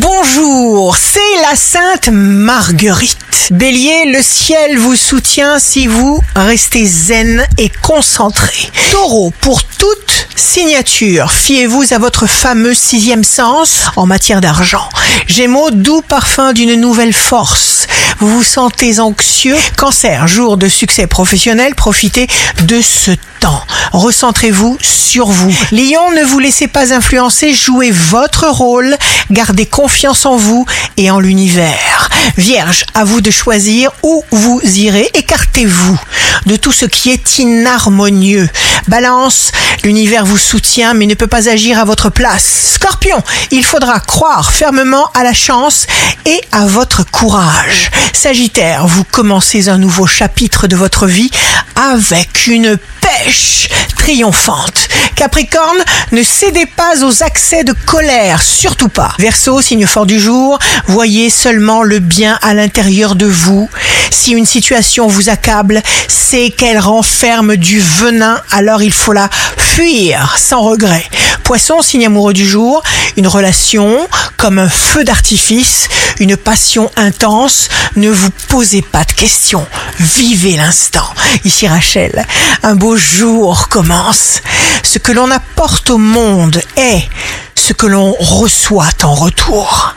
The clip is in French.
Bonjour, c'est la Sainte Marguerite. Bélier, le ciel vous soutient si vous restez zen et concentré. Taureau, pour toute signature, fiez-vous à votre fameux sixième sens en matière d'argent. Gémeaux, doux parfum d'une nouvelle force. Vous vous sentez anxieux. Cancer, jour de succès professionnel, profitez de ce temps. Recentrez-vous sur vous. Lion, ne vous laissez pas influencer, jouez votre rôle, gardez confiance en vous et en l'univers. Vierge, à vous de choisir où vous irez, écartez-vous de tout ce qui est inharmonieux. Balance, l'univers vous soutient mais ne peut pas agir à votre place. Scorpion, il faudra croire fermement à la chance et à votre courage. Sagittaire, vous commencez un nouveau chapitre de votre vie avec une pêche triomphante. Capricorne, ne cédez pas aux accès de colère, surtout pas. Verseau, signe fort du jour, voyez seulement le bien à l'intérieur de vous. Si une situation vous accable, c'est qu'elle renferme du venin, alors il faut la fuir sans regret. Poisson, signe amoureux du jour, une relation comme un feu d'artifice, une passion intense. Ne vous posez pas de questions, vivez l'instant. Ici Rachel, un beau jour commence. Ce que l'on apporte au monde est ce que l'on reçoit en retour.